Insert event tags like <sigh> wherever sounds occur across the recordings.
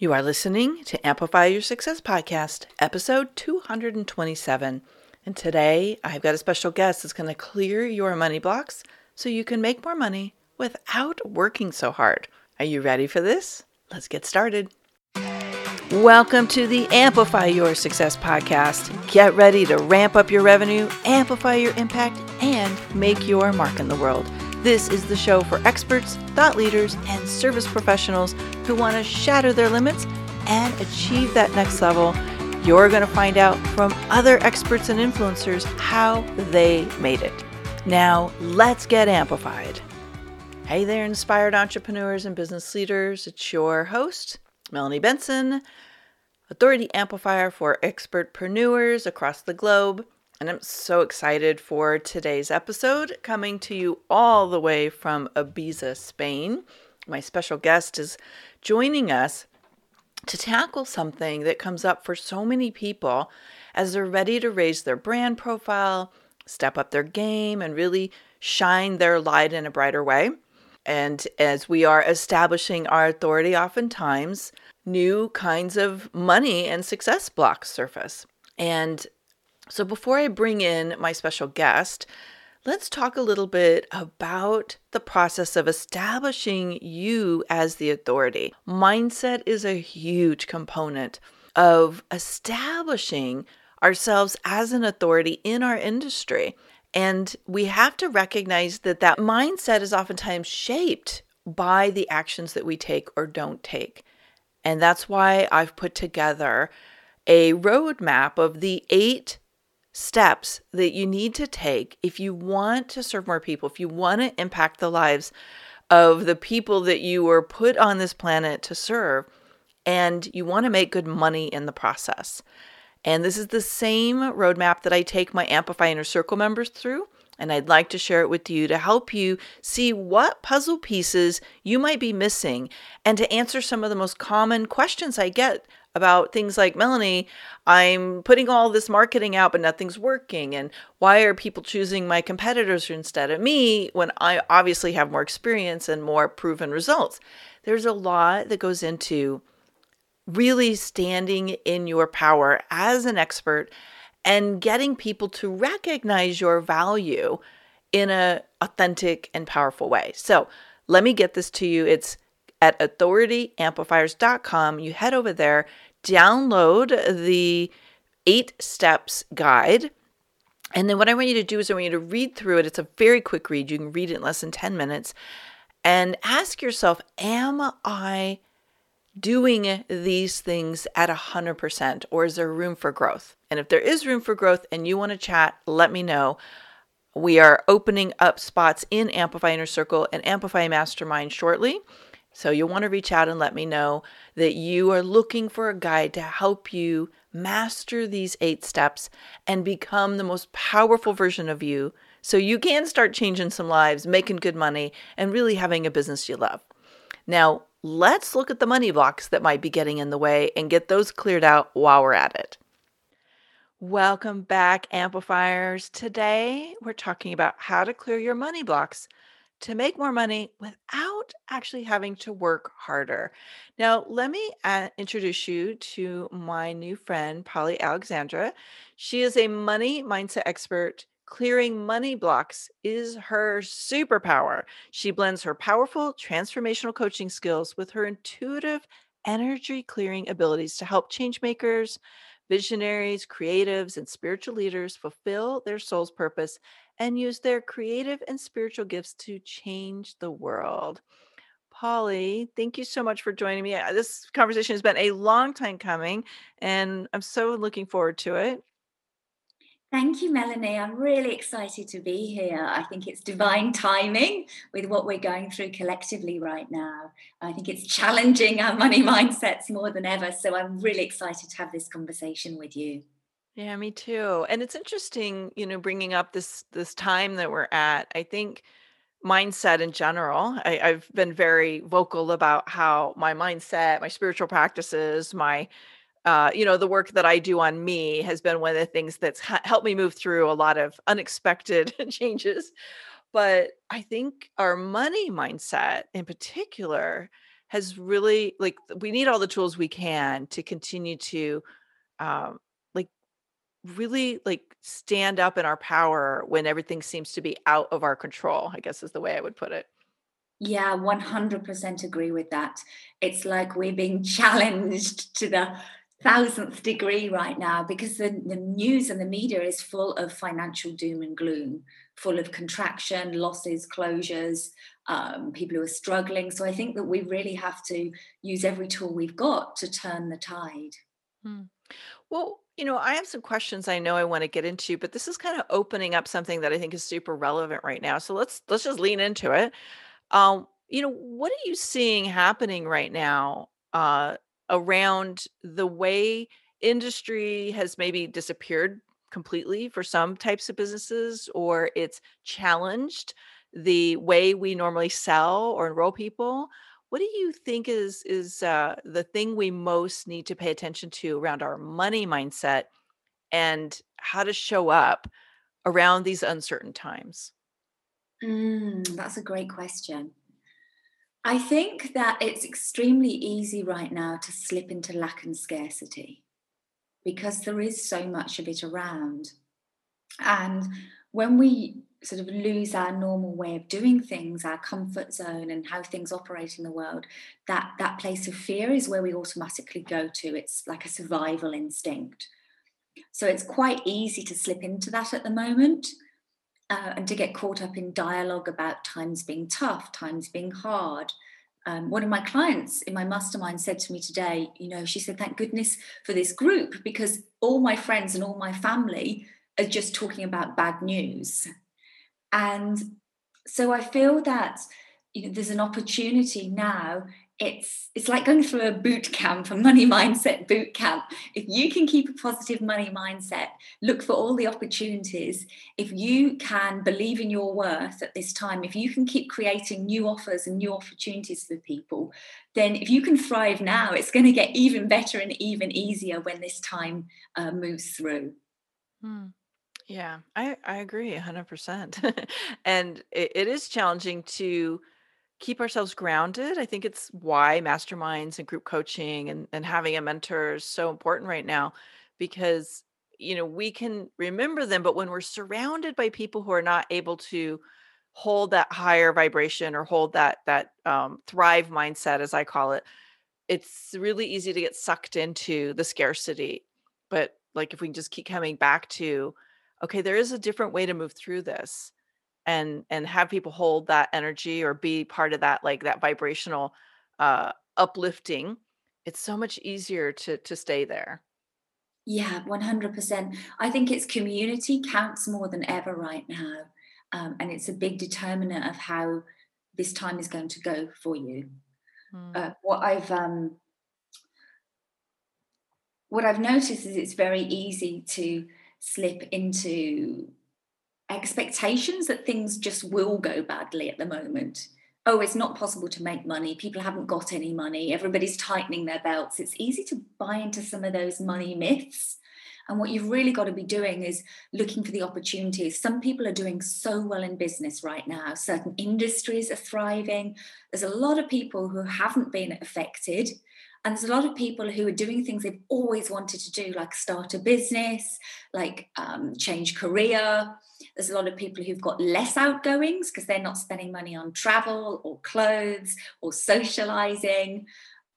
You are listening to Amplify Your Success Podcast, episode 227. And today I've got a special guest that's going to clear your money blocks so you can make more money without working so hard. Are you ready for this? Let's get started. Welcome to the Amplify Your Success podcast. Get ready to ramp up your revenue, amplify your impact, and make your mark in the world. This is the show for experts, thought leaders, and service professionals who want to shatter their limits and achieve that next level. You're going to find out from other experts and influencers how they made it. Now, let's get amplified. Hey there, inspired entrepreneurs and business leaders. It's your host, Melanie Benson, authority amplifier for expertpreneurs across the globe. And I'm so excited for today's episode coming to you all the way from Ibiza, Spain. My special guest is joining us to tackle something that comes up for so many people as they're ready to raise their brand profile, step up their game, and really shine their light in a brighter way. And as we are establishing our authority, oftentimes new kinds of money and success blocks surface. And so before I bring in my special guest, let's talk a little bit about the process of establishing you as the authority. Mindset is a huge component of establishing ourselves as an authority in our industry. And we have to recognize that that mindset is oftentimes shaped by the actions that we take or don't take. And that's why I've put together a roadmap of the eight steps that you need to take if you want to serve more people, if you want to impact the lives of the people that you were put on this planet to serve, and you want to make good money in the process. And this is the same roadmap that I take my Amplify Inner Circle members through. And I'd like to share it with you to help you see what puzzle pieces you might be missing and to answer some of the most common questions I get about things like Melanie, I'm putting all this marketing out, but nothing's working. And why are people choosing my competitors instead of me when I obviously have more experience and more proven results? There's a lot that goes into really standing in your power as an expert and getting people to recognize your value in a authentic and powerful way. So, let me get this to you. It's at authorityamplifiers.com. You head over there, download the 8 steps guide. And then what I want you to do is I want you to read through it. It's a very quick read. You can read it in less than 10 minutes and ask yourself, am I doing these things at 100% or is there room for growth? And if there is room for growth and you want to chat, let me know. We are opening up spots in Amplify Inner Circle and Amplify Mastermind shortly. So you'll want to reach out and let me know that you are looking for a guide to help you master these eight steps and become the most powerful version of you so you can start changing some lives, making good money, and really having a business you love. Now, let's look at the money blocks that might be getting in the way and get those cleared out while we're at it. Welcome back, amplifiers. Today, we're talking about how to clear your money blocks to make more money without actually having to work harder. Now, let me uh, introduce you to my new friend, Polly Alexandre. She is a money mindset expert Clearing money blocks is her superpower. She blends her powerful transformational coaching skills with her intuitive energy clearing abilities to help change makers, visionaries, creatives, and spiritual leaders fulfill their soul's purpose and use their creative and spiritual gifts to change the world. Polly, thank you so much for joining me. This conversation has been a long time coming, and I'm so looking forward to it. Thank you, Melanie. I'm really excited to be here. I think it's divine timing with what we're going through collectively right now. I think it's challenging our money <laughs> mindsets more than ever. So I'm really excited to have this conversation with you. Yeah, me too. And it's interesting, you know, bringing up this this time that we're at. I think mindset in general. I, I've been very vocal about how my mindset, my spiritual practices, my uh, you know, the work that I do on me has been one of the things that's ha- helped me move through a lot of unexpected <laughs> changes. But I think our money mindset in particular has really like we need all the tools we can to continue to um like really like stand up in our power when everything seems to be out of our control, I guess is the way I would put it. Yeah, 100% agree with that. It's like we're being <laughs> challenged to the thousandth degree right now because the, the news and the media is full of financial doom and gloom, full of contraction, losses, closures, um, people who are struggling. So I think that we really have to use every tool we've got to turn the tide. Hmm. Well, you know, I have some questions I know I want to get into, but this is kind of opening up something that I think is super relevant right now. So let's let's just lean into it. Um, you know, what are you seeing happening right now uh, around the way industry has maybe disappeared completely for some types of businesses, or it's challenged the way we normally sell or enroll people? What do you think is is uh, the thing we most need to pay attention to around our money mindset and how to show up around these uncertain times? Mm, that's a great question. I think that it's extremely easy right now to slip into lack and scarcity because there is so much of it around. And when we sort of lose our normal way of doing things, our comfort zone and how things operate in the world, that that place of fear is where we automatically go to. It's like a survival instinct. So it's quite easy to slip into that at the moment uh, and to get caught up in dialogue about times being tough, times being hard. Um, one of my clients in my mastermind said to me today, you know, she said, thank goodness for this group because all my friends and all my family are just talking about bad news. And so I feel that you know, there's an opportunity now it's it's like going through a boot camp a money mindset boot camp if you can keep a positive money mindset look for all the opportunities if you can believe in your worth at this time if you can keep creating new offers and new opportunities for people then if you can thrive now it's going to get even better and even easier when this time uh, moves through Hmm. Yeah, I I agree 100%. <laughs> And it, it is challenging to keep ourselves grounded. I think it's why masterminds and group coaching and, and having a mentor is so important right now because you know we can remember them but when we're surrounded by people who are not able to hold that higher vibration or hold that that um, thrive mindset as i call it it's really easy to get sucked into the scarcity but like if we can just keep coming back to okay there is a different way to move through this and and have people hold that energy or be part of that like that vibrational uh uplifting it's so much easier to to stay there. Yeah 100% i think it's community counts more than ever right now um, and it's a big determinant of how this time is going to go for you. Mm. uh, what i've um, what i've noticed is it's very easy to slip into expectations that things just will go badly at the moment. Oh, it's not possible to make money. People haven't got any money. Everybody's tightening their belts. It's easy to buy into some of those money myths. And what you've really got to be doing is looking for the opportunities. Some people are doing so well in business right now, certain industries are thriving. There's a lot of people who haven't been affected and there's a lot of people who are doing things they've always wanted to do, like start a business, like um, change career. There's a lot of people who've got less outgoings because they're not spending money on travel or clothes or socializing.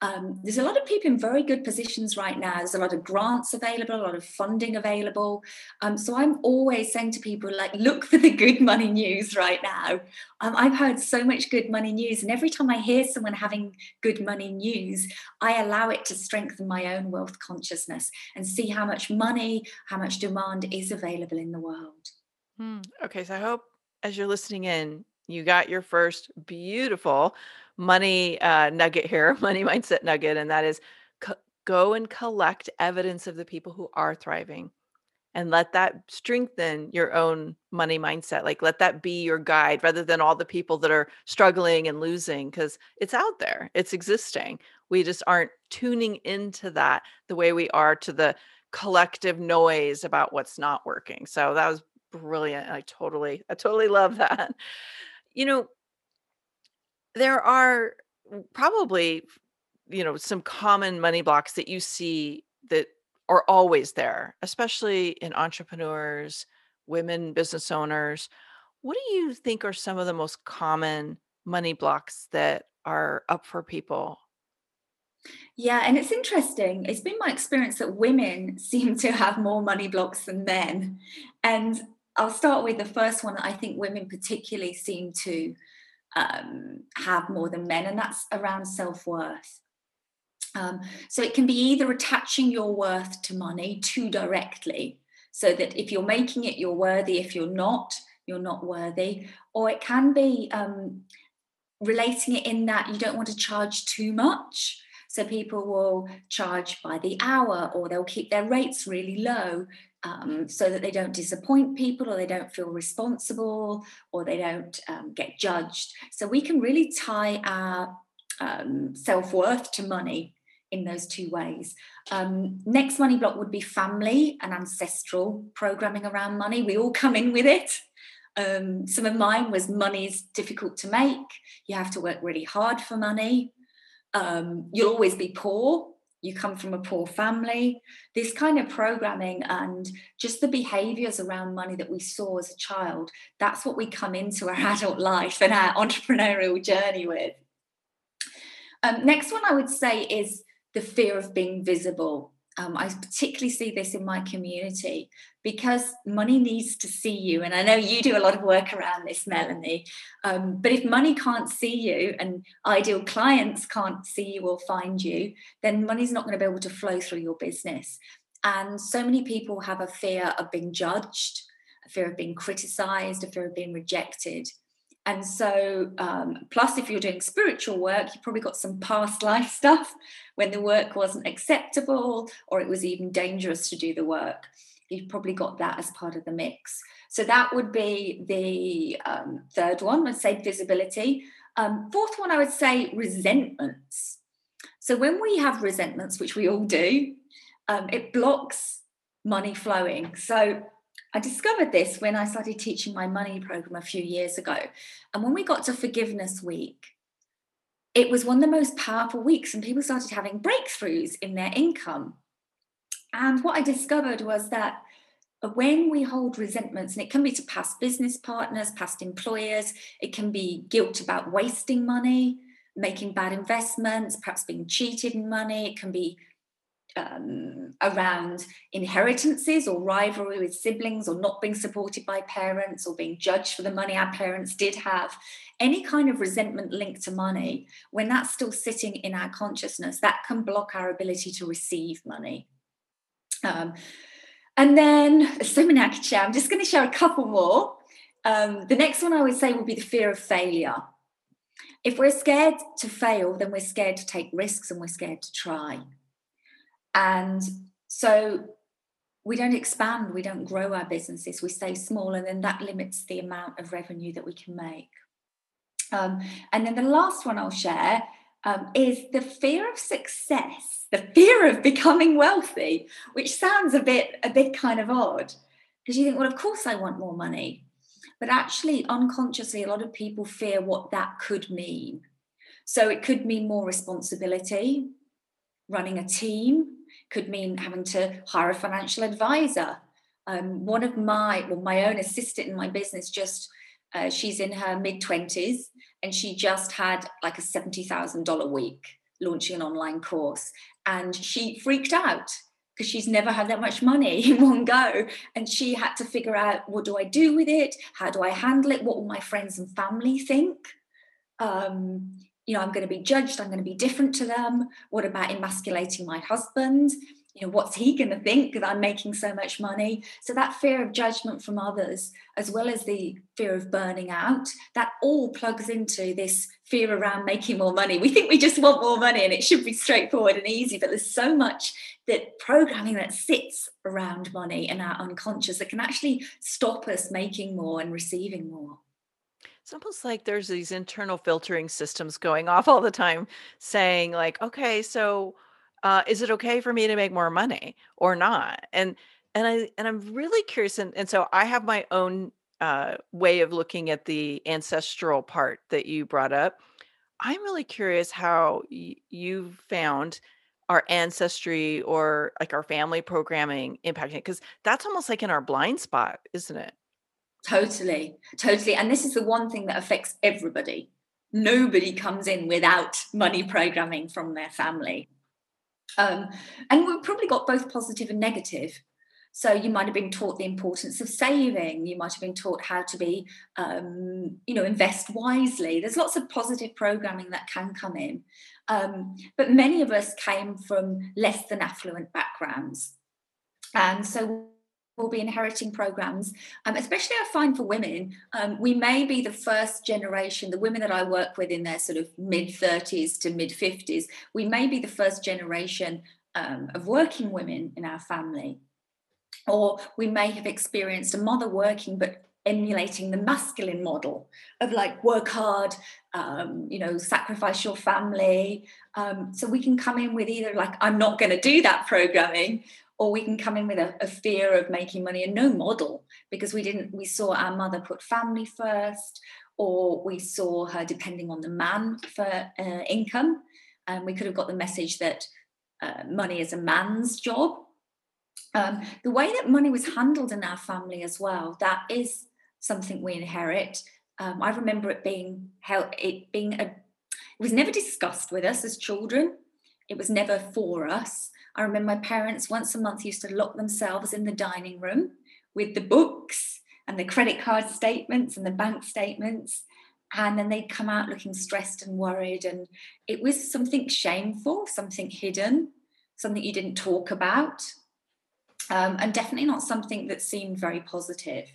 Um, there's a lot of people in very good positions right now. There's a lot of grants available, a lot of funding available. Um, so I'm always saying to people, like, look for the good money news right now. Um, I've heard so much good money news, and every time I hear someone having good money news, I allow it to strengthen my own wealth consciousness and see how much money, how much demand is available in the world. Hmm. Okay, so I hope as you're listening in, you got your first beautiful money uh, nugget here, <laughs> money mindset nugget, and that is co- go and collect evidence of the people who are thriving and let that strengthen your own money mindset. Like let that be your guide rather than all the people that are struggling and losing because it's out there, it's existing. We just aren't tuning into that the way we are to the collective noise about what's not working. So that was brilliant. I totally, I totally love that. You know, there are probably, you know, some common money blocks that you see that are always there, especially in entrepreneurs, women business owners. What do you think are some of the most common money blocks that are up for people? Yeah, and it's interesting. It's been my experience that women <laughs> seem to have more money blocks than men. And I'll start with the first one that I think women particularly seem to um, have more than men, and that's around self worth. Um, so it can be either attaching your worth to money too directly, so that if you're making it, you're worthy. If you're not, you're not worthy. Or it can be um, relating it in that you don't want to charge too much. So people will charge by the hour or they'll keep their rates really low um, so that they don't disappoint people or they don't feel responsible or they don't um, get judged. So we can really tie our um, self worth to money in those two ways. Um, next money block would be family and ancestral programming around money. We all come in with it. Um, some of mine was money is difficult to make. You have to work really hard for money um, you'll always be poor you come from a poor family. This kind of programming and just the behaviors around money that we saw as a child that's what we come into our <laughs> adult life and our entrepreneurial journey with. Um, next one i would say is the fear of being visible um, I particularly see this in my community because money needs to see you. And I know you do a lot of work around this, Melanie. Um, but if money can't see you and ideal clients can't see you or find you, then money's not going to be able to flow through your business. And so many people have a fear of being judged, a fear of being criticized, a fear of being rejected. And so, um, plus, if you're doing spiritual work, you probably got some past life stuff when the work wasn't acceptable or it was even dangerous to do the work. You've probably got that as part of the mix. So, that would be the um, third one, I'd say visibility. Um, fourth one, I would say resentments. So, when we have resentments, which we all do, um, it blocks money flowing. So, I discovered this when I started teaching my money program a few years ago. And when we got to Forgiveness Week, it was one of the most powerful weeks, and people started having breakthroughs in their income. And what I discovered was that when we hold resentments, and it can be to past business partners, past employers, it can be guilt about wasting money, making bad investments, perhaps being cheated in money, it can be um, around inheritances or rivalry with siblings or not being supported by parents or being judged for the money our parents did have. Any kind of resentment linked to money when that's still sitting in our consciousness that can block our ability to receive money. Um, and then so many i could share i'm just going to share a couple more. Um, the next one i would say would be the fear of failure. If we're scared to fail then we're scared to take risks and we're scared to try and so we don't expand, we don't grow our businesses, we stay small, and then that limits the amount of revenue that we can make. Um, and then the last one I'll share um, is the fear of success, the fear of becoming wealthy, which sounds a bit a bit kind of odd because you think, well, of course I want more money, but actually unconsciously, a lot of people fear what that could mean. So it could mean more responsibility, running a team, could mean having to hire a financial advisor. Um, one of my, well, my own assistant in my business just, uh, she's in her mid 20s and she just had like a $70,000 week launching an online course. And she freaked out because she's never had that much money <laughs> in one go. And she had to figure out what do I do with it? How do I handle it? What will my friends and family think? Um, you know i'm going to be judged i'm going to be different to them. What about emasculating my husband? You know what's he going to think that i'm making so much money? So that fear of judgment from others as well as the fear of burning out that all plugs into this fear around making more money. We think we just want more money and it should be straightforward and easy but there's so much that programming that sits around money in our unconscious that can actually stop us making more and receiving more it's almost like there's these internal filtering systems going <laughs> off all the time saying like, "Okay, so uh, is it okay for me to make more money or not?" And and I and I'm really curious and, and so I have my own uh, way of looking at the ancestral part that you brought up. I'm really curious how y- you found our ancestry or like our family programming impacting it because that's almost like in our blind spot, isn't it? Totally, totally. And this is the one thing that affects everybody. Nobody comes in without money programming from their family. Um, and we've probably got both positive and negative. So you might have been taught the importance of saving. You might have been taught how to be, um, you know, invest wisely. There's lots of positive programming that can come in, um, but many of us came from less than affluent backgrounds, and so we'll be inheriting programs. Um, especially, I find for women, um, we may be the first generation. The women that I work with in their sort of mid 30s to mid 50s, we may be the first generation um, of working women in our family or we may have experienced a mother working but emulating the masculine model of like work hard um, you know sacrifice your family um, so we can come in with either like i'm not going to do that programming or we can come in with a, a, fear of making money and no model because we didn't we saw our mother put family first or we saw her depending on the man for uh, income and we could have got the message that uh, money is a man's job um, the way that money was handled in our family as well, that is something we inherit. Um, I remember it being held, it being a, it was never discussed with us as children. It was never for us. I remember my parents once a month used to lock themselves in the dining room with the books and the credit card statements and the bank statements. And then they'd come out looking stressed and worried. And it was something shameful, something hidden, something you didn't talk about um, and definitely not something that seemed very positive.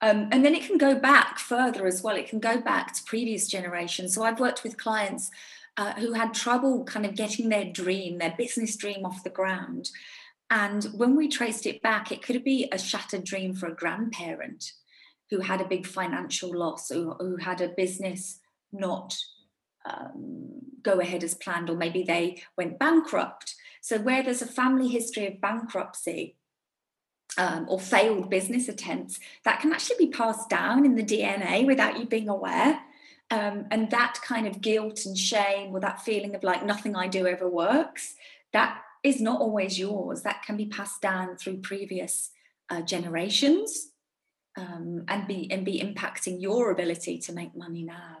Um, and then it can go back further as well. It can go back to previous generations. So I've worked with clients uh, who had trouble kind of getting their dream, their business dream off the ground. And when we traced it back, it could be a shattered dream for a grandparent who had a big financial loss, or who had a business not um, go ahead as planned, or maybe they went bankrupt. So, where there's a family history of bankruptcy um, or failed business attempts, that can actually be passed down in the DNA without you being aware. Um, and that kind of guilt and shame, or that feeling of like nothing I do ever works, that is not always yours. That can be passed down through previous uh, generations um, and be and be impacting your ability to make money now.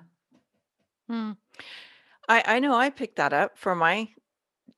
Hmm. I, I know I picked that up for my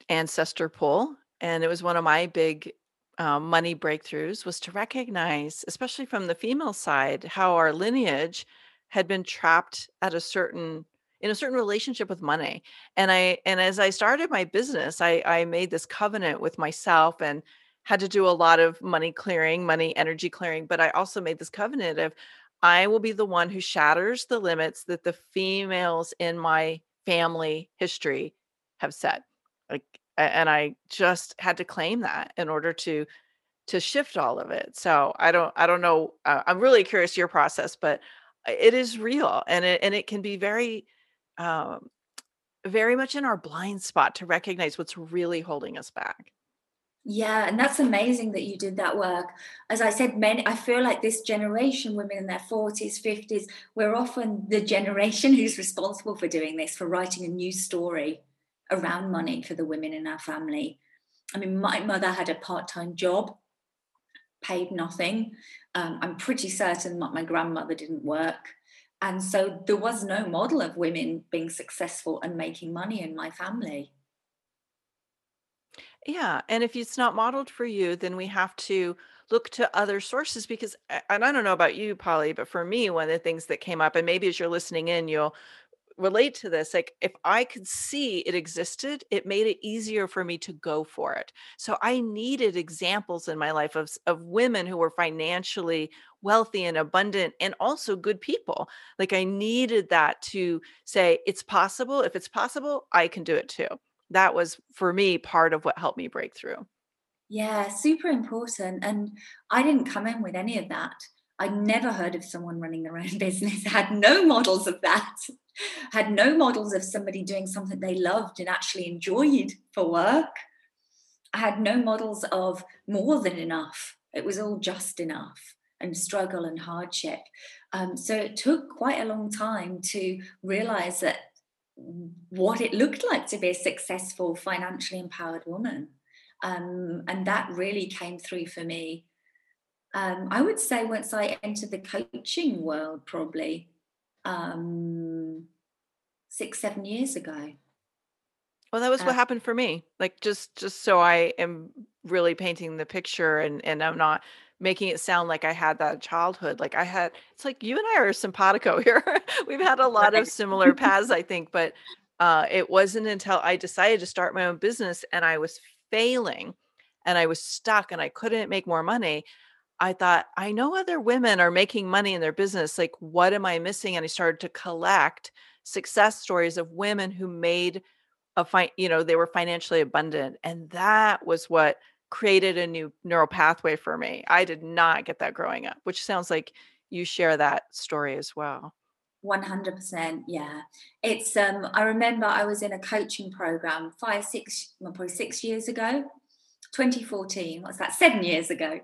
ancestor pool, and it was one of my big um, money breakthroughs was to recognize, especially from the female side, how our lineage had been trapped at a certain in a certain relationship with money. And I and as I started my business, I I made this covenant with myself and had to do a lot of money clearing, money energy clearing, but I also made this covenant of I will be the one who shatters the limits that the females in my family history have set. Like and I just had to claim that in order to to shift all of it. So I don't I don't know. Uh, I'm really curious your process, but it is real, and it and it can be very, um, very much in our blind spot to recognize what's really holding us back. Yeah, and that's amazing that you did that work. As I said, many I feel like this generation, women in their 40s, 50s, we're often the generation <laughs> who's responsible for doing this, for writing a new story around money for the women in our family. I mean, my mother had a part time job, paid nothing. Um, I'm pretty certain that my grandmother didn't work. And so there was no model of women being successful and making money in my family. Yeah, and if it's not modeled for you, then we have to look to other sources because and I don't know about you, Polly, but for me, one of the things that came up, and maybe as you're listening in, you'll relate to this like if i could see it existed it made it easier for me to go for it. So i needed examples in my life of of women who were financially wealthy and abundant and also good people. Like i needed that to say it's possible. If it's possible i can do it too. That was for me part of what helped me break through. Yeah super important and i didn't come in with any of that I'd never heard of someone running their own <laughs> business, had no models of that, had no models of somebody doing something they loved and actually enjoyed for work. I had no models of more than enough. It was all just enough and struggle and hardship. Um, so it took quite a long time to realize that what it looked like to be a successful, financially empowered woman. Um, and that really came through for me. Um, I would say once I entered the coaching world, probably um, six, seven years ago. Well, that was what uh happened for me. Like just just so I am really painting the picture and and I'm not making it sound like I had that childhood. Like I had it's like you and I are simpatico <laughs> here. We've had a lot of similar <laughs> paths, I think, but uh it wasn't until I decided to start my own business and I was failing and I was stuck and I couldn't make more money. I thought, I know other women are making money in their business. Like, what am I missing? And I started to collect success stories of women who made a fine, you know, they were financially abundant. And that was what created a new neural pathway for me. I did not get that growing up, which sounds like you share that story as well. 100% yeah it's um i remember i was in a coaching program five six probably six years ago 2014 what's that seven years ago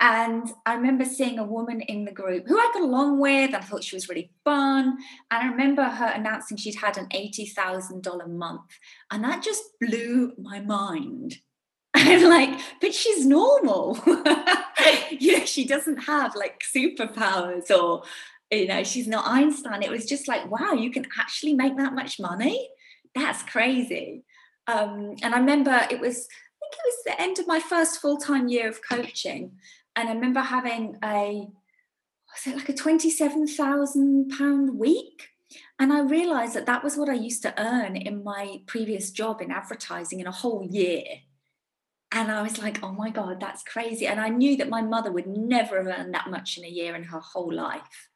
and I remember seeing a woman in the group who I got along with and I thought she was really fun. And I remember her announcing she'd had an $80,000 month. And that just blew my mind. <laughs> I'm like, but she's normal. <laughs> you know, she doesn't have like superpowers or, you know, she's not Einstein. It was just like, wow, you can actually make that much money. That's crazy. Um, and I remember it was, I think it was the end of my first full time year of coaching and I remember having a was it like a twenty-seven thousand pound week, and I realised that that was what I used to earn in my previous job in advertising in a whole year. And I was like, oh my God, that's crazy. And I knew that my mother would never have earned that much in a year in her whole life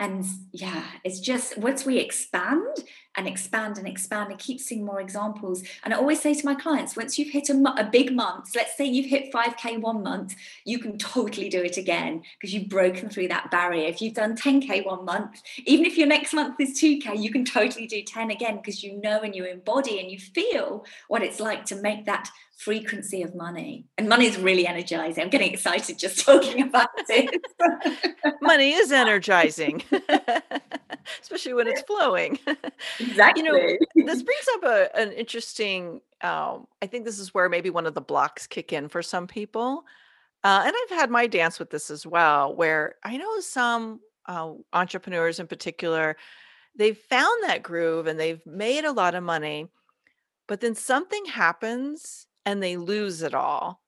and yeah it's just once we expand and expand and expand and keep seeing more examples and i always say to my clients once you've hit a, a big month let's say you've hit 5k one month you can totally do it again because you've broken through that barrier if you've done 10k one month even if your next month is 2k you can totally do 10 again because you know and you embody and you feel what it's like to make that frequency of money. And money is really energizing. I'm getting excited just <laughs> talking about it. money is energizing, <laughs> especially when it's flowing. <laughs> Exactly. You know, <laughs> this brings up a, an interesting, um, I think this is where maybe one of the blocks kick in for some people. Uh, and I've had my dance with this as well, where I know some uh, entrepreneurs in particular, they've found that groove and they've made a lot of money, but then something happens and they lose it all.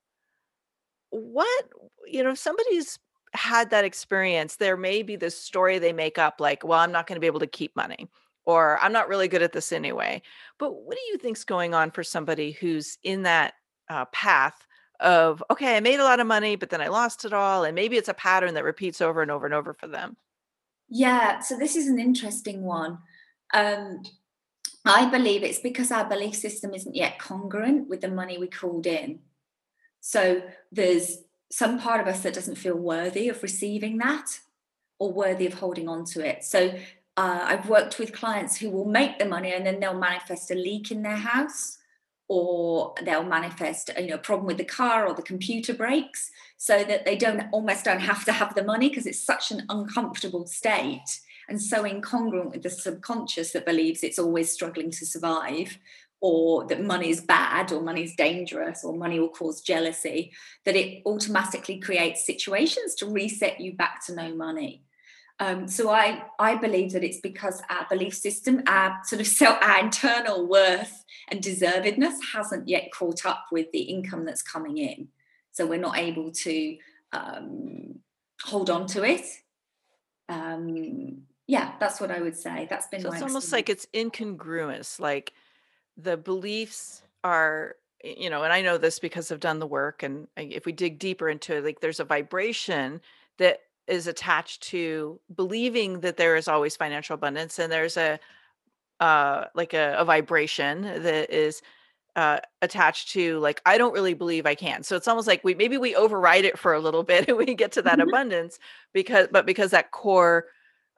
What, you know, if somebody's had that experience, there may be this story they make up like, well, I'm not going to be able to keep money or I'm not really good at this anyway. But what do you think's going on for somebody who's in that uh, path of, okay, I made a lot of money, but then I lost it all. And maybe it's a pattern that repeats over and over and over for them. Yeah. So this is an interesting one. Um, I believe it's because our belief system isn't yet congruent with the money we called in. So there's some part of us that doesn't feel worthy of receiving that or worthy of holding on to it. So uh, I've worked with clients who will make the money and then they'll manifest a leak in their house or they'll manifest you know a problem with the car or the computer breaks so that they don't almost don't have to have the money because it's such an uncomfortable state and so incongruent with the subconscious that believes it's always struggling to survive or that money is bad or money is dangerous or money will cause jealousy that it automatically creates situations to reset you back to no money um, so I, I believe that it's because our belief system, our sort of self, our internal worth and deservedness hasn't yet caught up with the income that's coming in. So we're not able to um, hold on to it. Um, yeah, that's what I would say. That's been So it's almost like it's incongruous. Like the beliefs are, you know, and I know this because I've done the work. And if we dig deeper into it, like there's a vibration that is attached to believing that there is always financial abundance, and there's a uh like a, a vibration that is uh attached to like I don't really believe I can. So it's almost like we maybe we override it for a little bit <laughs> and we get to that <laughs> abundance because but because that core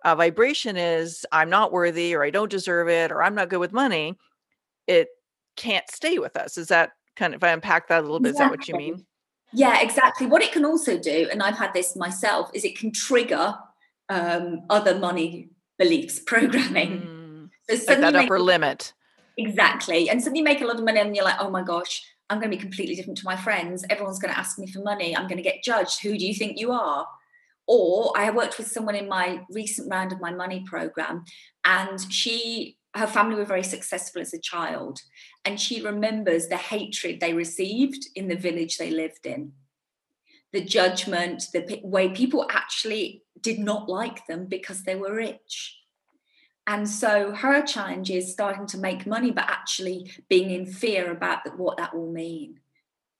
uh, vibration is I'm not worthy or I don't deserve it or I'm not good with money, it can't stay with us. Is that kind of, if I unpack that a little bit, exactly. is that what you mean? Yeah, exactly. What it can also do, and I've had this myself, is it can trigger um, other money beliefs <laughs> programming. Mm. So like that upper make, limit. Exactly. And suddenly you make a lot of money and you're like, oh my gosh, I'm going to be completely different to my friends. Everyone's going to ask me for money. I'm going to get judged. Who do you think you are? Or I worked with someone in my recent round of my money program, and she, her family were very successful as a child. And she remembers the hatred they received in the village they lived in, the judgment, the way people actually did not like them because they were rich. And so her challenge is starting to make money, but actually being in fear about what that will mean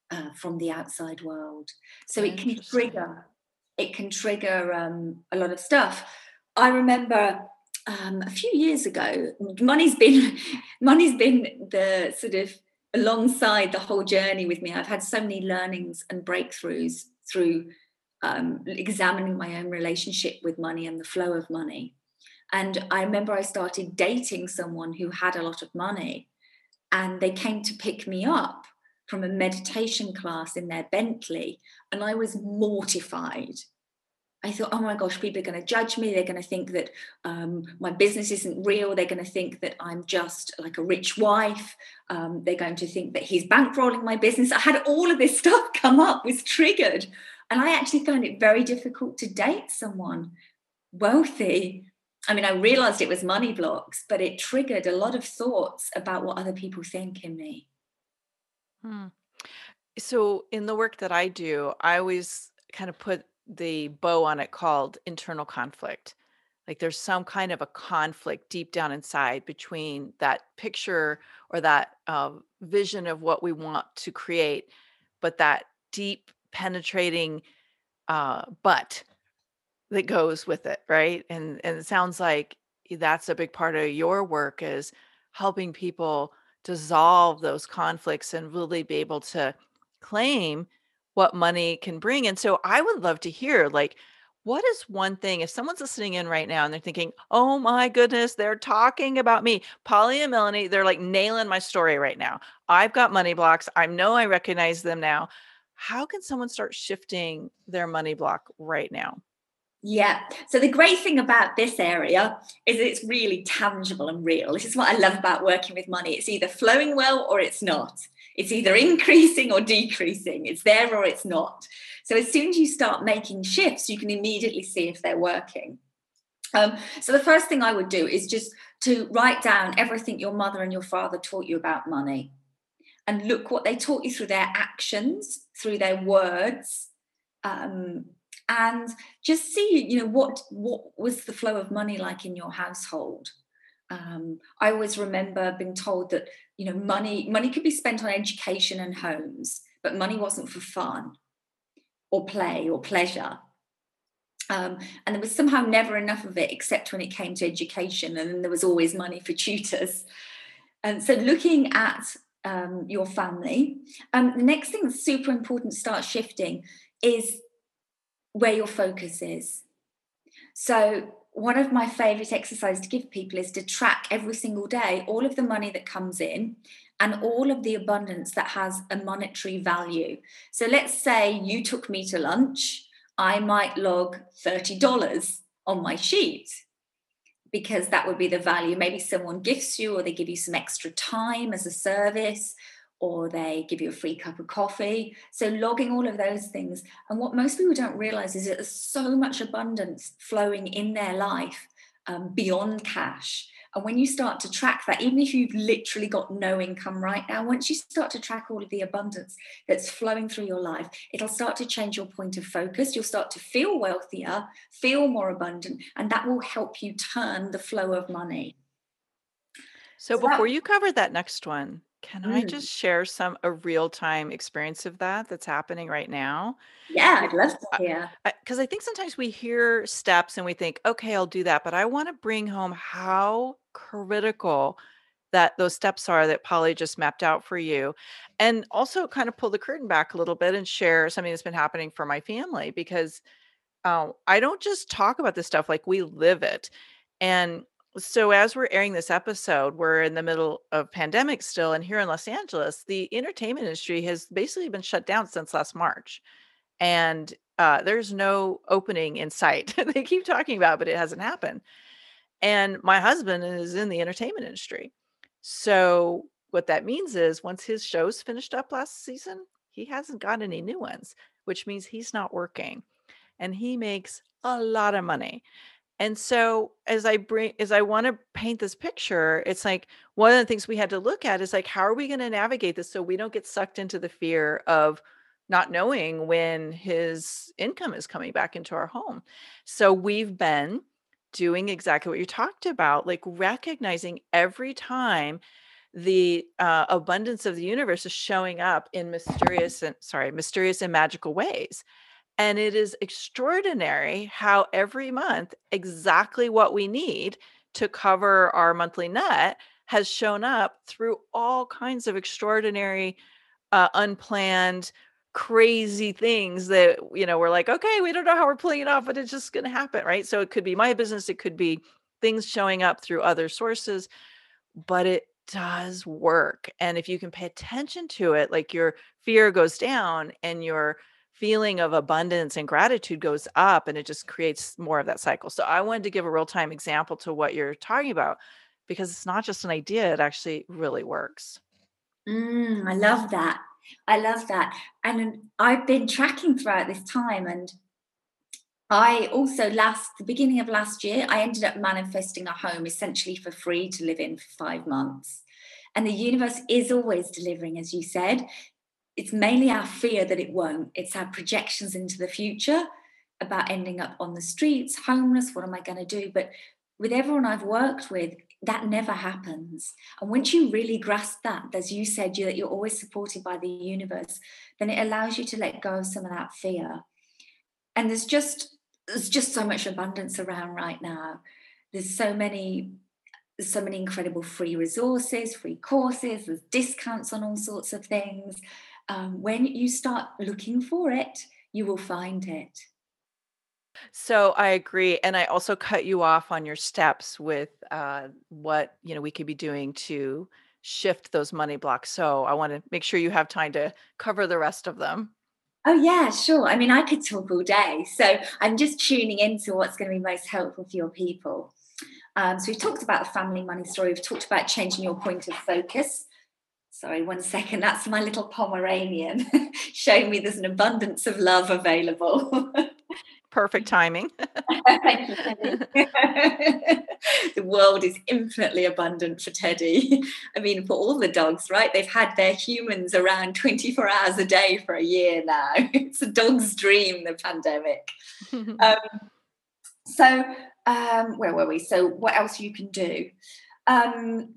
uh, from the outside world. So it can trigger, it can trigger um, a lot of stuff. I remember um, a few years ago, money's been <laughs> money's been the sort of alongside the whole journey with me. I've had so many learnings and breakthroughs through um, examining my own relationship with money and the flow of money. And I remember I started dating someone who had a lot of money, and they came to pick me up from a meditation class in their Bentley, and I was mortified. I thought, oh my gosh, people are going to judge me. They're going to think that um, my business isn't real. They're going to think that I'm just like a rich wife. Um, they're going to think that he's bankrolling my business. I had all of this <laughs> stuff come up, was triggered. And I actually found it very difficult to date someone wealthy I mean, I realized it was money blocks, but it triggered a lot of thoughts about what other people think in me. Hmm. So, in the work that I do, I always kind of put the bow on it called internal conflict. Like there's some kind of a conflict deep down inside between that picture or that uh, vision of what we want to create, but that deep penetrating uh, but that goes with it, right? And and it sounds like that's a big part of your work is helping people dissolve those conflicts and really be able to claim what money can bring. And so I would love to hear like what is one thing if someone's listening in right now and they're thinking, "Oh my goodness, they're talking about me." Polly and Melanie, they're like nailing my story right now. I've got money blocks. I know I recognize them now. How can someone start shifting their money block right now? Yeah. So the great thing about this area is it's really tangible and real. This is what I love about working with money. It's either flowing well or it's not. It's either increasing or decreasing. It's there or it's not. So as soon as you start making shifts, you can immediately see if they're working. Um, so the first thing I would do is just to write down everything your mother and your father taught you about money and look what they taught you through their actions, through their words, um, and just see you know what what was the flow of money like in your household um, i always remember being told that you know money money could be spent on education and homes but money wasn't for fun or play or pleasure um, and there was somehow never enough of it except when it came to education and then there was always money for tutors and so looking at um, your family um, the next thing that's super important to start shifting is where your focus is. So, one of my favorite exercises to give people is to track every single day all of the money that comes in and all of the abundance that has a monetary value. So, let's say you took me to lunch, I might log $30 on my sheet because that would be the value. Maybe someone gifts you or they give you some extra time as a service or they give you a free cup of coffee. So, logging all of those things. And what most people don't realize is that there's so much abundance flowing in their life um, beyond cash. And when you start to track that, even if you've literally got no income right now, once you start to track all of the abundance that's flowing through your life, it'll start to change your point of focus. You'll start to feel wealthier, feel more abundant, and that will help you turn the flow of money. So, so before that, you cover that next one, can I mm. just share some a real-time experience of that that's happening right now? Yeah, I'd love to hear. Because I think sometimes we hear steps and we think, okay, I'll do that. But I want to bring home how critical that those steps are that Polly just mapped out for you. And also kind of pull the curtain back a little bit and share something that's been happening for my family because uh, I don't just talk about this stuff, like we live it. And so as we're airing this episode, we're in the middle of pandemic still, and here in Los Angeles, the entertainment industry has basically been shut down since last March, and uh, there's no opening in sight. <laughs> they keep talking about, it, but it hasn't happened. And my husband is in the entertainment industry. So what that means is once his shows finished up last season, he hasn't got any new ones, which means he's not working. And he makes a lot of money. And so as I bring as I want to paint this picture, it's like one of the things we had to look at is like how are we going to navigate this so we don't get sucked into the fear of not knowing when his income is coming back into our home. So we've been doing exactly what you talked about, like recognizing every time the uh, abundance of the universe is showing up in mysterious and sorry, mysterious and magical ways. And it is extraordinary how every month exactly what we need to cover our monthly net has shown up through all kinds of extraordinary, uh, unplanned, crazy things that you know we're like, okay, we don't know how we're pulling it off, but it's just going to happen, right? So it could be my business, it could be things showing up through other sources, but it does work. And if you can pay attention to it, like your fear goes down and your feeling of abundance and gratitude goes up and it just creates more of that cycle. So I wanted to give a real time example to what you're talking about because it's not just an idea, it actually really works. Mm, I love that. I love that. And I've been tracking throughout this time and I also last the beginning of last year, I ended up manifesting a home essentially for free to live in for five months. And the universe is always delivering, as you said it's mainly our fear that it won't. It's our projections into the future about ending up on the streets, homeless. What am I going to do? But with everyone I've worked with, that never happens. And once you really grasp that, as you said, you, that you're always supported by the universe, then it allows you to let go of some of that fear. And there's just there's just so much abundance around right now. There's so many so many incredible free resources, free courses, there's discounts on all sorts of things um, when you start looking for it, you will find it. So I agree, and I also cut you off on your steps with uh, what you know we could be doing to shift those money blocks. So I want to make sure you have time to cover the rest of them. Oh yeah, sure. I mean, I could talk all day, so I'm just tuning into what's going to be most helpful for your people. Um, so we've talked about the family money story. We've talked about changing your point of focus. Sorry, one second. That's my little Pomeranian <laughs> showing me there's an abundance of love available. <laughs> Perfect timing. <laughs> the world is infinitely abundant for Teddy. I mean, for all the dogs, right? They've had their humans around 24 hours a day for a year now. It's a dog's dream, the pandemic. um, so, um, where were we? So, what else you can do? Um,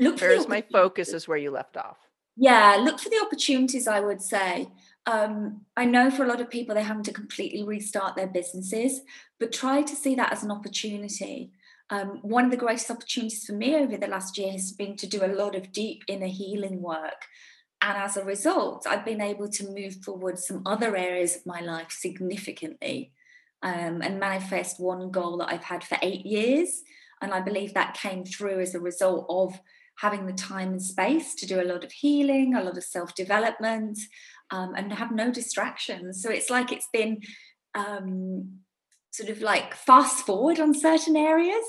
look where's my focus is where you left off. Yeah look for the opportunities i would say. Um, i know for a lot of people they're having to completely restart their businesses but try to see that as an opportunity. Um, one of the greatest opportunities for me over the last year has been to do a lot of deep inner healing work. And as a result i've been able to move forward some other areas of my life significantly um, and manifest one goal that i've had for eight years. And i believe that came through as a result of having the time and space to do a lot of healing, a lot of self development, um, and have no distractions. So it's like it's been um, sort of like fast forward on certain areas,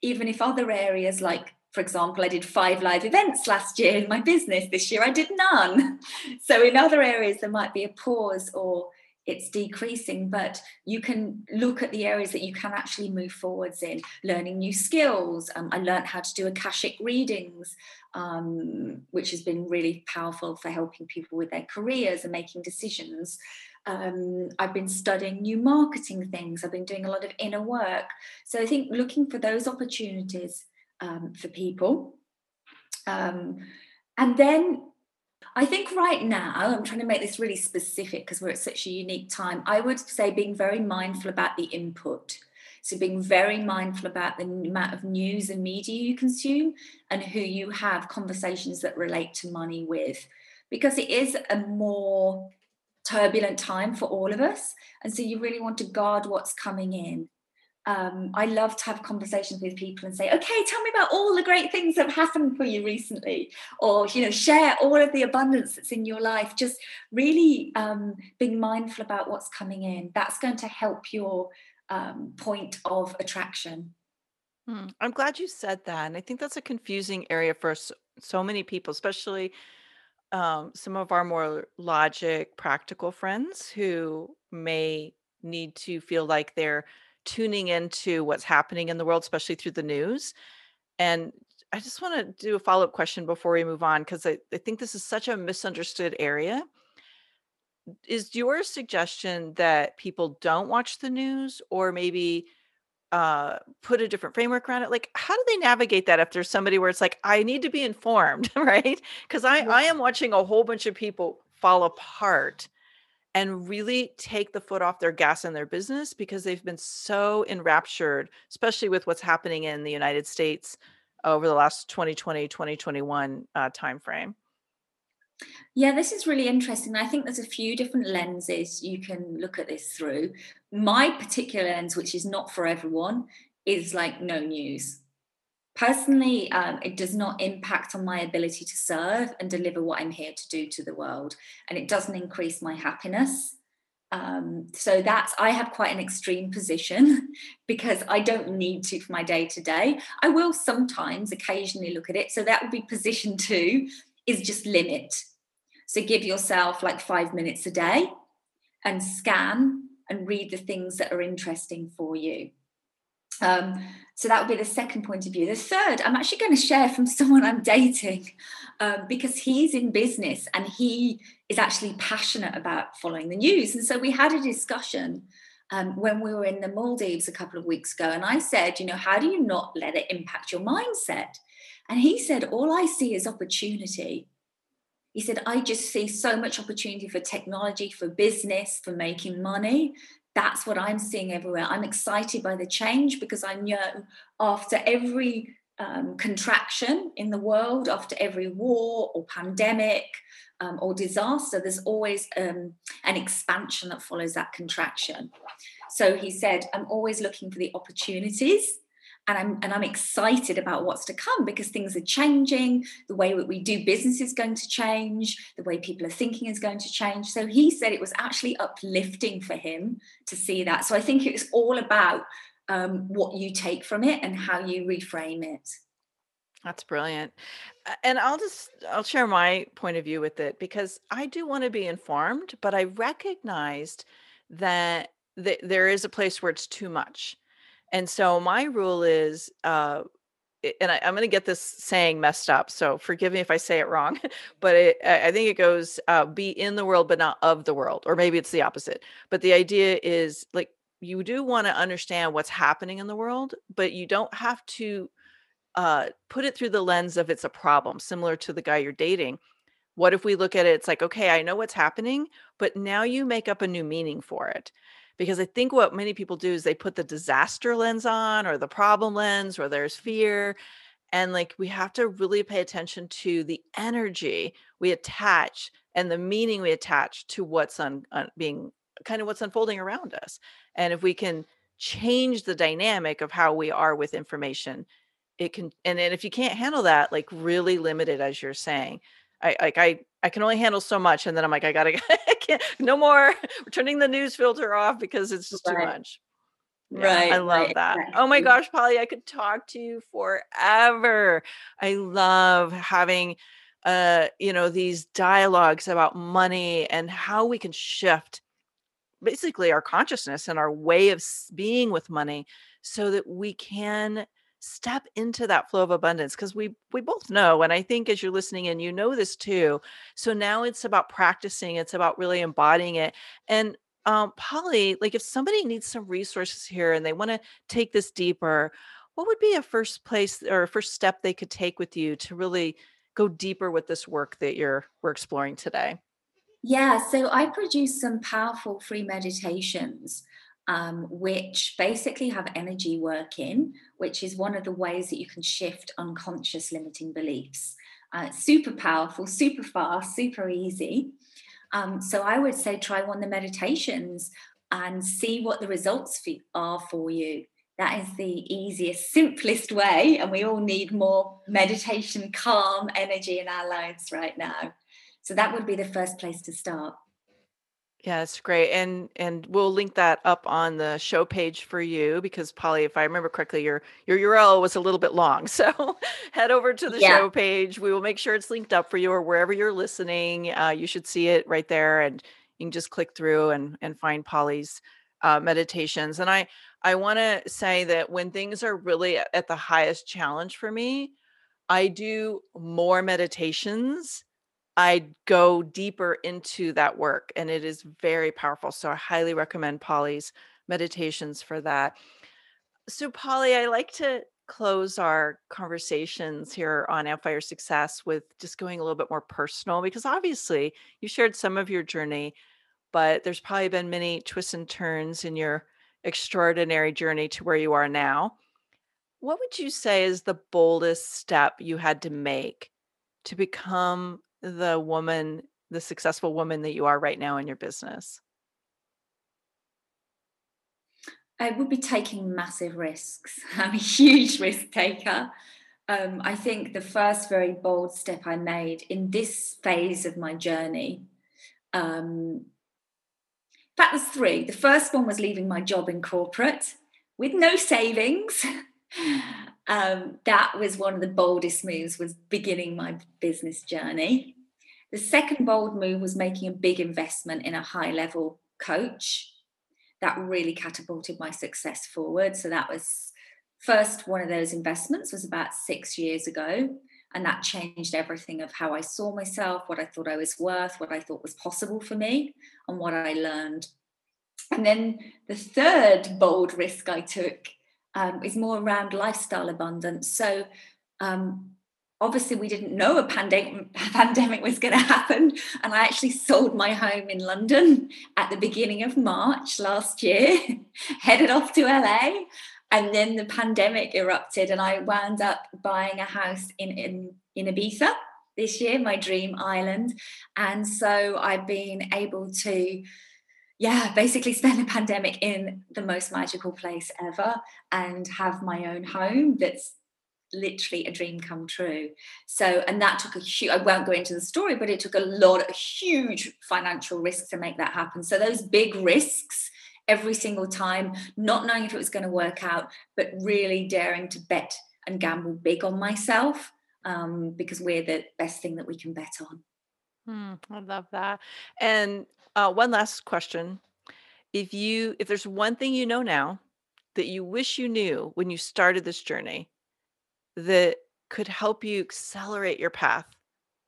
even if other areas like for example, I did five live events last year in my business. This year I did none. <laughs> So, in other areas, there might be a pause or it's decreasing, but you can look at the areas that you can actually move forwards in, learning new skills. Um, I learned how to do Akashic readings, um, which has been really powerful for helping people with their careers and making decisions. Um, I've been studying new marketing things, I've been doing a lot of inner work. So I think looking for those opportunities um, for people. Um, and then I think right now, I'm trying to make this really specific because we're at such a unique time. I would say being very mindful about the input. So, being very mindful about the amount of news and media you consume and who you have conversations that relate to money with, because it is a more turbulent time for all of us. And so, you really want to guard what's coming in um, I love to have conversations with people and say, okay, tell me about all the great things that have happened for you recently, or you know, share all of the abundance that's in your life. Just really um, being mindful about what's coming in. That's going to help your um, point of attraction. Hmm, I'm glad you said that, and I think that's a confusing area for s so many people, especially, um, some of our more logic, practical friends who may need to feel like they're tuning into what's happening in the world, especially through the news, and I just wanna do a follow-up question before we move on 'cause I I think this is such a misunderstood area. Is your suggestion that people don't watch the news or maybe, uh, put a different framework around it? Like, how do they navigate that if there's somebody where it's like, "I need to be informed," <laughs> right? 'Cause I Yeah. I am watching a whole bunch of people fall apart and really take the foot off their gas in their business because they've been so enraptured, especially with what's happening in the United States over the last 2020, 2021, uh, timeframe. Yeah, this is really interesting. I think there's a few different lenses you can look at this through. My particular lens, which is not for everyone, is like no news. Personally, um, it does not impact on my ability to serve and deliver what I'm here to do to the world, and it doesn't increase my happiness. Um, so that's I have quite an extreme position <laughs> because I don't need to for my day to day. I will sometimes occasionally look at it. So that would be position two is just limit. So give yourself like five minutes a day and scan and read the things that are interesting for you. Um, so that would be the second point of view. The third, I'm actually going to share from <laughs> someone I'm dating um, because he's in business and he is actually passionate about following the news. And so we had a discussion um, when we were in the Maldives a couple of weeks ago. And I said, you know, how do you not let it impact your mindset? And he said, all I see is opportunity. He said, I just see so much opportunity for technology, for business, for making money that's what I'm seeing everywhere. I'm excited by the change because I know after every um, contraction in the world, after every war or pandemic um, or disaster, there's always um, an expansion that follows that contraction. So he said, I'm always looking for the opportunities and I'm and I'm excited about what's to come because things are changing. The way that we do business is going to change. The way people are thinking is going to change. So he said it was actually uplifting for him to see that. So I think it's all about um, what you take from it and how you reframe it. That's brilliant. And I'll just I'll share my point of view with it because I do want to be informed, but I recognized that th- there is a place where it's too much. And so my rule is uh and I, I'm going to get this saying messed up, so forgive me if I say it wrong, <laughs> but it, I I think it goes uh, be in the world, but not of the world, or maybe it's the opposite. But the idea is like you do want to understand what's happening in the world, but you don't have to uh, put it through the lens of it's a problem, similar to the guy you're dating. What if we look at it, it's like, okay, I know what's happening, but now you make up a new meaning for it. Because I think what many people do is they put the disaster lens on or the problem lens where there's fear. And like we have to really pay attention to the energy we attach and the meaning we attach to what's on, being kind of what's unfolding around us. And if we can change the dynamic of how we are with information it can and then if you can't handle that, like, really limit it as you're saying. I like, I I can only handle so much, and then I'm like, "I gotta <laughs> I can't no more. We're <laughs> turning the news filter off because it's just too much." Yeah, I love right, that. Oh my gosh, Polly, I could talk to you forever. I love having, uh, you know, these dialogues about money and how we can shift basically our consciousness and our way of being with money so that we can step into that flow of abundance because we we both know and i think as you're listening and you know this too so now it's about practicing it's about really embodying it and um polly like if somebody needs some resources here and they want to take this deeper what would be a first place or a first step they could take with you to really go deeper with this work that you're we're exploring today? Yeah, so I produce some powerful free meditations, um, which basically have energy work in, which is one of the ways that you can shift unconscious limiting beliefs. Uh, super powerful, super fast, super easy. Um, so I would say try one of the meditations and see what the results are for you. That is the easiest, <laughs> simplest way. And we all need more meditation, calm energy in our lives right now. So that would be the first place to start. Yeah, it's great. And and we'll link that up on the show page for you because Polly, if I remember correctly, your your URL was a little bit long. <laughs> So head over to the Yeah. show page. We will make sure it's linked up for you or wherever you're listening. Uh, you should see it right there and you can just click through and and find Polly's uh, meditations. And I I want to say that when things are really at at the highest challenge for me, I do more meditations I go deeper into that work and it is very powerful. So I highly recommend Polly's meditations for that. So, Polly, I like to close our conversations here on Amplify Your Success with just going a little bit more personal because obviously you shared some of your journey, but there's probably been many twists and turns in your extraordinary journey to where you are now. What would you say is the boldest step you had to make to become the woman, the successful woman that you are right now in your business? I would be taking massive risks. <laughs> I'm a huge risk taker. Um, I think the first very bold step I made in this phase of my journey, um, that was three. The first one was leaving my job in corporate with no savings. Um, that was one of the boldest moves. Was beginning my business journey. The second bold move was making a big investment in a high level coach that really catapulted my success forward. So that was first one of those investments was about six years ago. And that changed everything of how I saw myself, what I thought I was worth, what I thought was possible for me, and what I learned. And then the third bold risk I took um, is more around lifestyle abundance. So um, obviously we didn't know a pandemic, <laughs> pandemic was going to happen and i actually sold my home in london at the beginning of march last year <laughs> headed off to la and then the pandemic erupted and i wound up buying a house in, in, in ibiza this year my dream island and so i've been able to yeah, basically spend the pandemic in the most magical place ever and have my own home that's literally a dream come true. So, and that took a huge, I won't go into the story, but it took a lot of huge financial risks to make that happen. So, those big risks every single time, not knowing if it was going to work out, but really daring to bet and gamble big on myself um, because we're the best thing that we can bet on. Hmm, I love that. And uh, one last question. If you, if there's one thing you know now that you wish you knew when you started this journey, that could help you accelerate your path,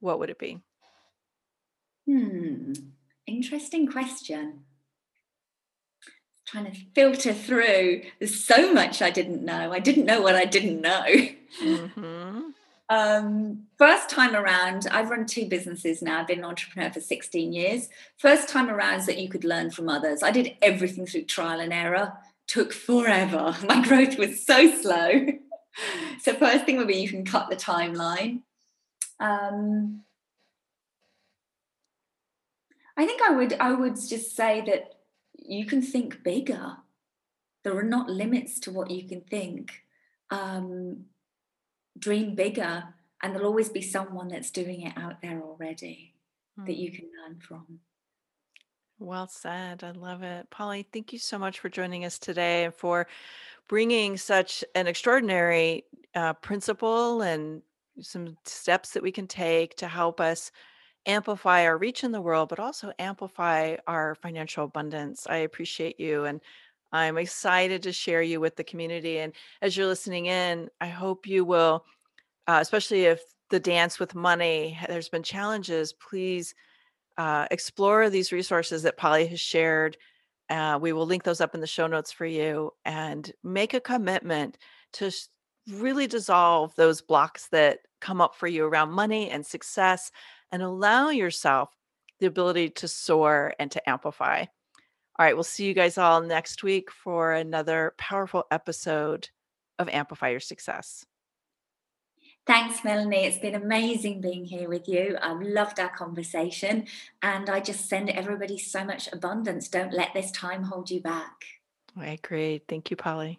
what would it be? Hmm, interesting question. Trying to filter through. There's so much I didn't know. I didn't know what I didn't know. <laughs> hmm Um, first time around, I've run two businesses now. I've been an entrepreneur for 16 years. First time around is that you could learn from others. I did everything through trial and error, took forever. <laughs> My growth was so slow. <laughs> so first thing would be you can cut the timeline. Um, I think I would I would just say that you can think bigger. There are not limits to what you can think. Um, dream bigger, and there'll always be someone that's doing it out there already that Hmm. you can learn from. Well said. I love it. Polly, thank you so much for joining us today and for bringing such an extraordinary uh, principle and some steps that we can take to help us amplify our reach in the world, but also amplify our financial abundance. I appreciate you and I'm excited to share you with the community. And as you're listening in, I hope you will, uh, especially if the dance with money, there's been challenges, please uh, explore these resources that Polly has shared. Uh, we will link those up in the show notes for you and make a commitment to s- really dissolve those blocks that come up for you around money and success and allow yourself the ability to soar and to amplify. All right, we'll see you guys all next week for another powerful episode of Amplify Your Success. Thanks, Melanie. It's been amazing being here with you. I've loved our conversation, and I just send everybody so much abundance. Don't let this time hold you back. Right, great. Thank you, Polly.